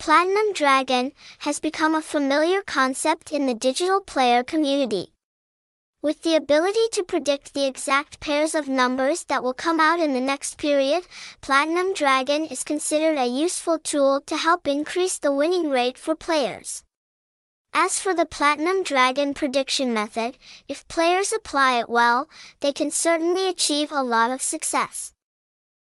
Platinum Dragon has become a familiar concept in the digital player community. With the ability to predict the exact pairs of numbers that will come out in the next period, Platinum Dragon is considered a useful tool to help increase the winning rate for players. As for the Platinum Dragon prediction method, if players apply it well, they can certainly achieve a lot of success.